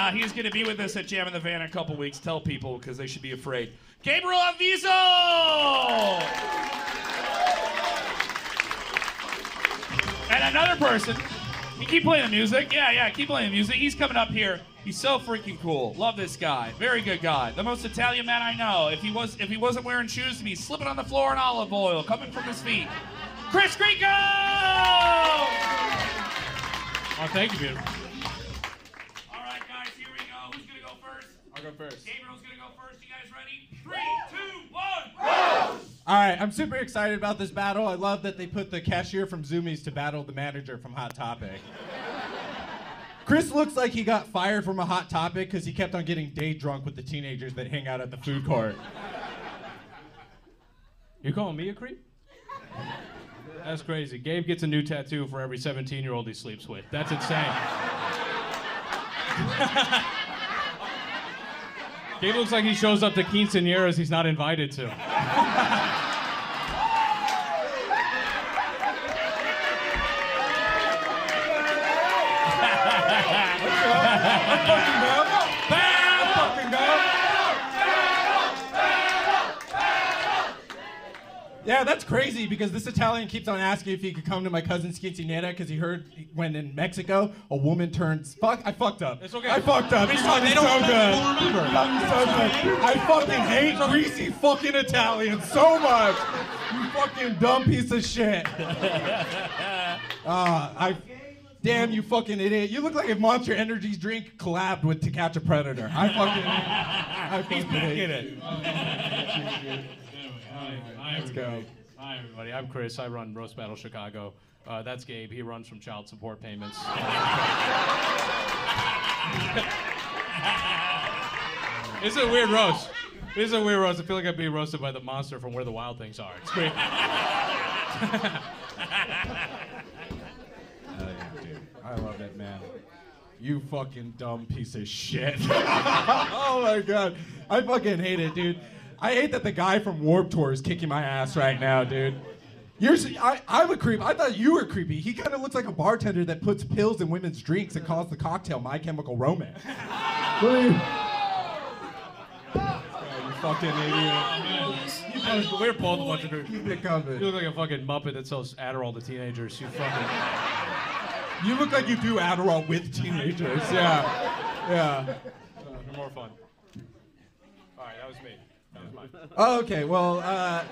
Uh, he's going to be with us at Jam in the Van in a couple weeks. Tell people because they should be afraid. Gabriel Alvizo! And another person. You keep playing the music. Yeah, yeah, keep playing the music. He's coming up here. He's so freaking cool. Love this guy. Very good guy. The most Italian man I know. If he was if he wasn't wearing shoes, he'd be slipping on the floor in olive oil coming from his feet. Chris Grieco! Oh, thank you, Peter. Go first. Gabriel's gonna go first. You guys ready? Three, two, one. All right, I'm super excited about this battle. I love that they put the cashier from Zumiez to battle the manager from Hot Topic. Chris looks like he got fired from a Hot Topic because he kept on getting day drunk with the teenagers that hang out at the food court. You calling me a creep? That's crazy. Gabe gets a new tattoo for every 17 year old he sleeps with. That's insane. Gabe looks like he shows up to quinceañeras he's not invited to. Yeah, that's crazy because this Italian keeps on asking if he could come to my cousin's quinceanera because he heard when in Mexico a woman turns. Fuck, I fucked up. It's okay. I fucked up. He's fucking so good. Fucking so good. I fucking hate greasy fucking Italians so much. You fucking dumb piece of shit. Ah, I. Damn, you fucking idiot. You look like if Monster Energy's drink collabed with To Catch a Predator. I fucking. I fucking hate it. Hi, Let's go. everybody. Hi, everybody. I'm Chris. I run Roast Battle Chicago. Uh, that's Gabe. He runs from child support payments. it's a weird roast. It's a weird roast. I feel like I'm being roasted by the monster from Where the Wild Things Are. It's great. I love that man. You fucking dumb piece of shit. oh my god. I fucking hate it, dude. I hate that the guy from Warp Tour is kicking my ass right now, dude. You're, s- I, am a creep. I thought you were creepy. He kind of looks like a bartender that puts pills in women's drinks and calls the cocktail My Chemical Romance. What are you? Oh, fucking idiot. We're both a bunch of Keep it coming. You look like a fucking muppet that sells Adderall to teenagers. You fucking. You look like you do Adderall with teenagers. Yeah. Yeah. You're uh, more fun. All right, that was me. That was mine. Oh, okay. Well, uh,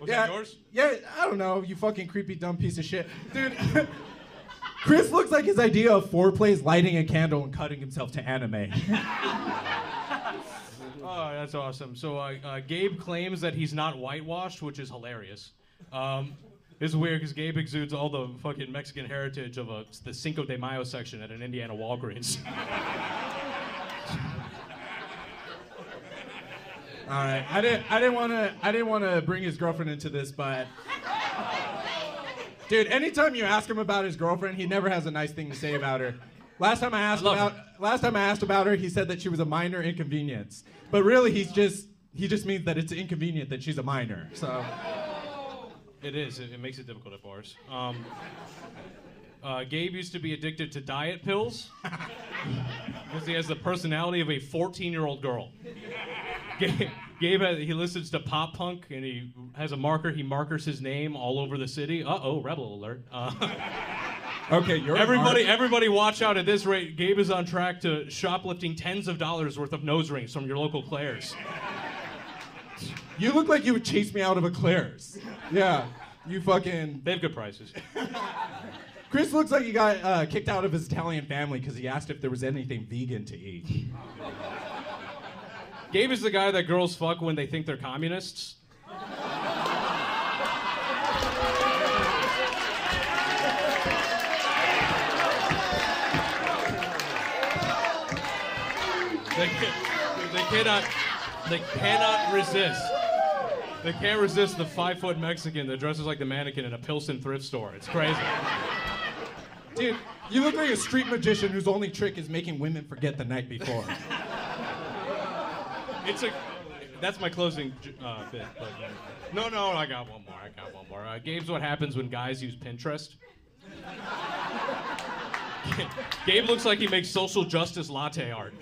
Was yeah, that yours? Yeah, I don't know. You fucking creepy dumb piece of shit, dude. Chris looks like his idea of foreplay is lighting a candle and cutting himself to anime. Oh, that's awesome. So uh, uh, Gabe claims that he's not whitewashed, which is hilarious. Um, it's weird because Gabe exudes all the fucking Mexican heritage of a, the Cinco de Mayo section at an Indiana Walgreens. All right, I didn't. I didn't want to. I didn't want to bring his girlfriend into this, but. Dude, anytime you ask him about his girlfriend, he never has a nice thing to say about her. Last time I asked love about last time I asked about her, he said that she was a minor inconvenience. But really, he's just he just means that it's inconvenient that she's a minor. So it is. It, it makes it difficult at bars. Um, uh, Gabe used to be addicted to diet pills because he has the personality of a 14-year-old girl. Gabe, Gabe he listens to pop punk and he has a marker. He markers his name all over the city. Uh oh, rebel alert! Uh, okay, you're everybody, everybody, watch out! At this rate, Gabe is on track to shoplifting tens of dollars worth of nose rings from your local Claire's. You look like you would chase me out of a Claire's. Yeah, you fucking. They have good prices. Chris looks like he got uh, kicked out of his Italian family because he asked if there was anything vegan to eat. Gabe is the guy that girls fuck when they think they're communists. They, they cannot, they cannot resist. They can't resist the five foot Mexican that dresses like the mannequin in a Pilsen thrift store. It's crazy. Dude, you look like a street magician whose only trick is making women forget the night before. It's a. That's my closing uh, bit. But, uh, no, no, I got one more. I got one more. Uh, Gabe's what happens when guys use Pinterest. Gabe looks like he makes social justice latte art.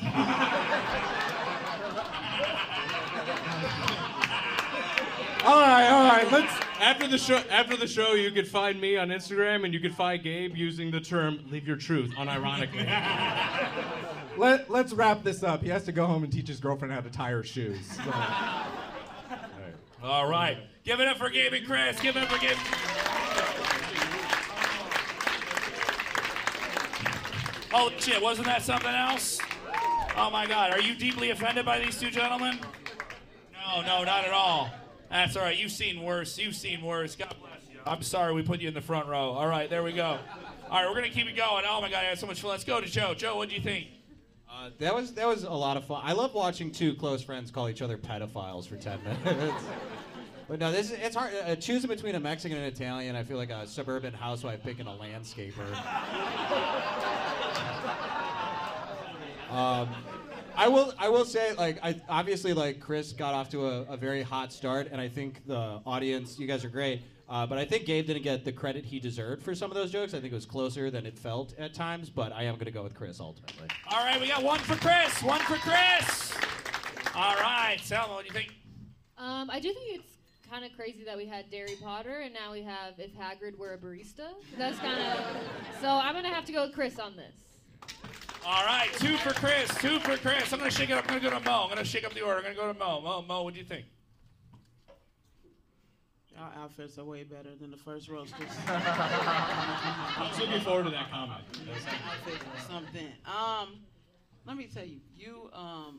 All right, all right. Let's. After the show, after the show, you could find me on Instagram, and you could find Gabe using the term "live your truth" unironically. Let, let's wrap this up. He has to go home and teach his girlfriend how to tie her shoes. So. All right. Give it up for Gabe and Chris. Give it up for Gabe. Holy shit, wasn't that something else? Oh my god, are you deeply offended by these two gentlemen? No, no, not at all. That's all right. You've seen worse. You've seen worse. God bless you. I'm sorry we put you in the front row. All right, there we go. All right, we're gonna keep it going. Oh my god, I had so much fun. Let's go to Joe. Joe, what do you think? Uh, that was that was a lot of fun. I love watching two close friends call each other pedophiles for ten minutes. but no, this is, it's hard. Uh, choosing between a Mexican and an Italian, I feel like a suburban housewife picking a landscaper. um, I will I will say like I obviously like Chris got off to a, a very hot start, and I think the audience, you guys are great. Uh, but I think Gabe didn't get the credit he deserved for some of those jokes. I think it was closer than it felt at times, but I am going to go with Chris ultimately. All right, we got one for Chris. One for Chris. All right, Selma, what do you think? Um, I do think it's kind of crazy that we had Harry Potter and now we have if Hagrid were a barista. That's kind of. So I'm gonna have to go with Chris on this. All right, two for Chris, two for Chris. I'm gonna shake it up. I'm gonna go to Mo. I'm gonna shake up the order. I'm gonna go to Mo. Mo, Mo, what do you think? Our outfits are way better than the first roasters. I was looking forward to that comment. outfits are something. Um, let me tell you, you um,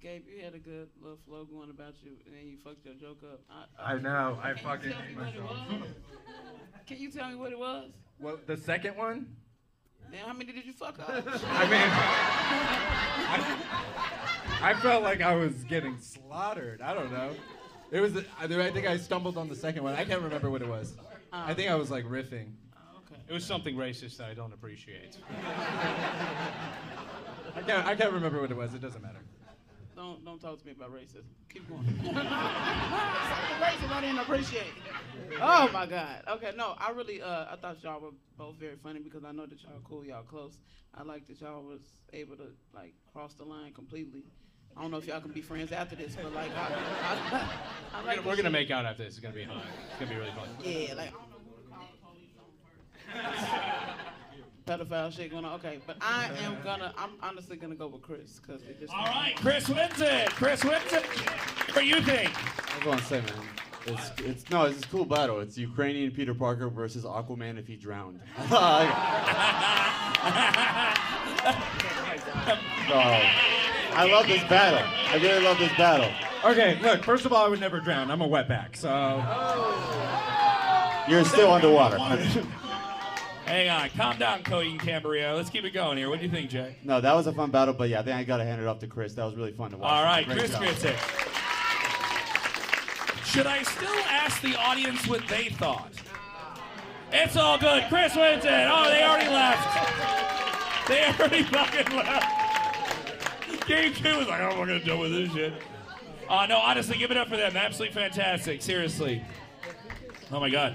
Gabe, you had a good little flow going about you, and then you fucked your joke up. I, I know. I Can you fucking tell me hate it myself. Can you tell me what it was? Well, the second one. Then how many did you fuck up? I mean, I, I felt like I was getting slaughtered. I don't know. It was. I think I stumbled on the second one. I can't remember what it was. Oh. I think I was like riffing. Oh, okay. It was something racist that I don't appreciate. I can't. I can't remember what it was. It doesn't matter. Don't don't talk to me about racism. Keep going. Something racist I didn't appreciate. Oh my God. Okay, no, I really uh I thought y'all were both very funny because I know that y'all cool, y'all close. I like that y'all was able to like cross the line completely. I don't know if y'all can be friends after this, but like I, I, I, We're like gonna, we're gonna make out after this. It's gonna be fun. It's gonna be really fun. Yeah, like I don't know who called police on pedophile shit going on. Okay, but I am gonna. I'm honestly gonna go with Chris because it just. All right, Chris wins it. Chris wins it. What do you think? I was gonna say, man, it's it's no, it's a cool battle. It's Ukrainian Peter Parker versus Aquaman if he drowned. so, I love this battle. I really love this battle. Okay, look. First of all, I would never drown. I'm a wetback. So You're still underwater. Hang on, calm down, Cody and Cambria. Let's keep it going here. What do you think, Jay? no, that was a fun battle, but yeah, I think I gotta hand it off to Chris. That was really fun to watch. All right, Great Chris job. gets it. Should I still ask the audience what they thought? It's all good. Chris wins it. Oh, they already left. They already fucking left. Game two was like, oh, we're gonna deal with this shit. Uh, no, honestly, give it up for them. Absolutely fantastic. Seriously. Oh my God.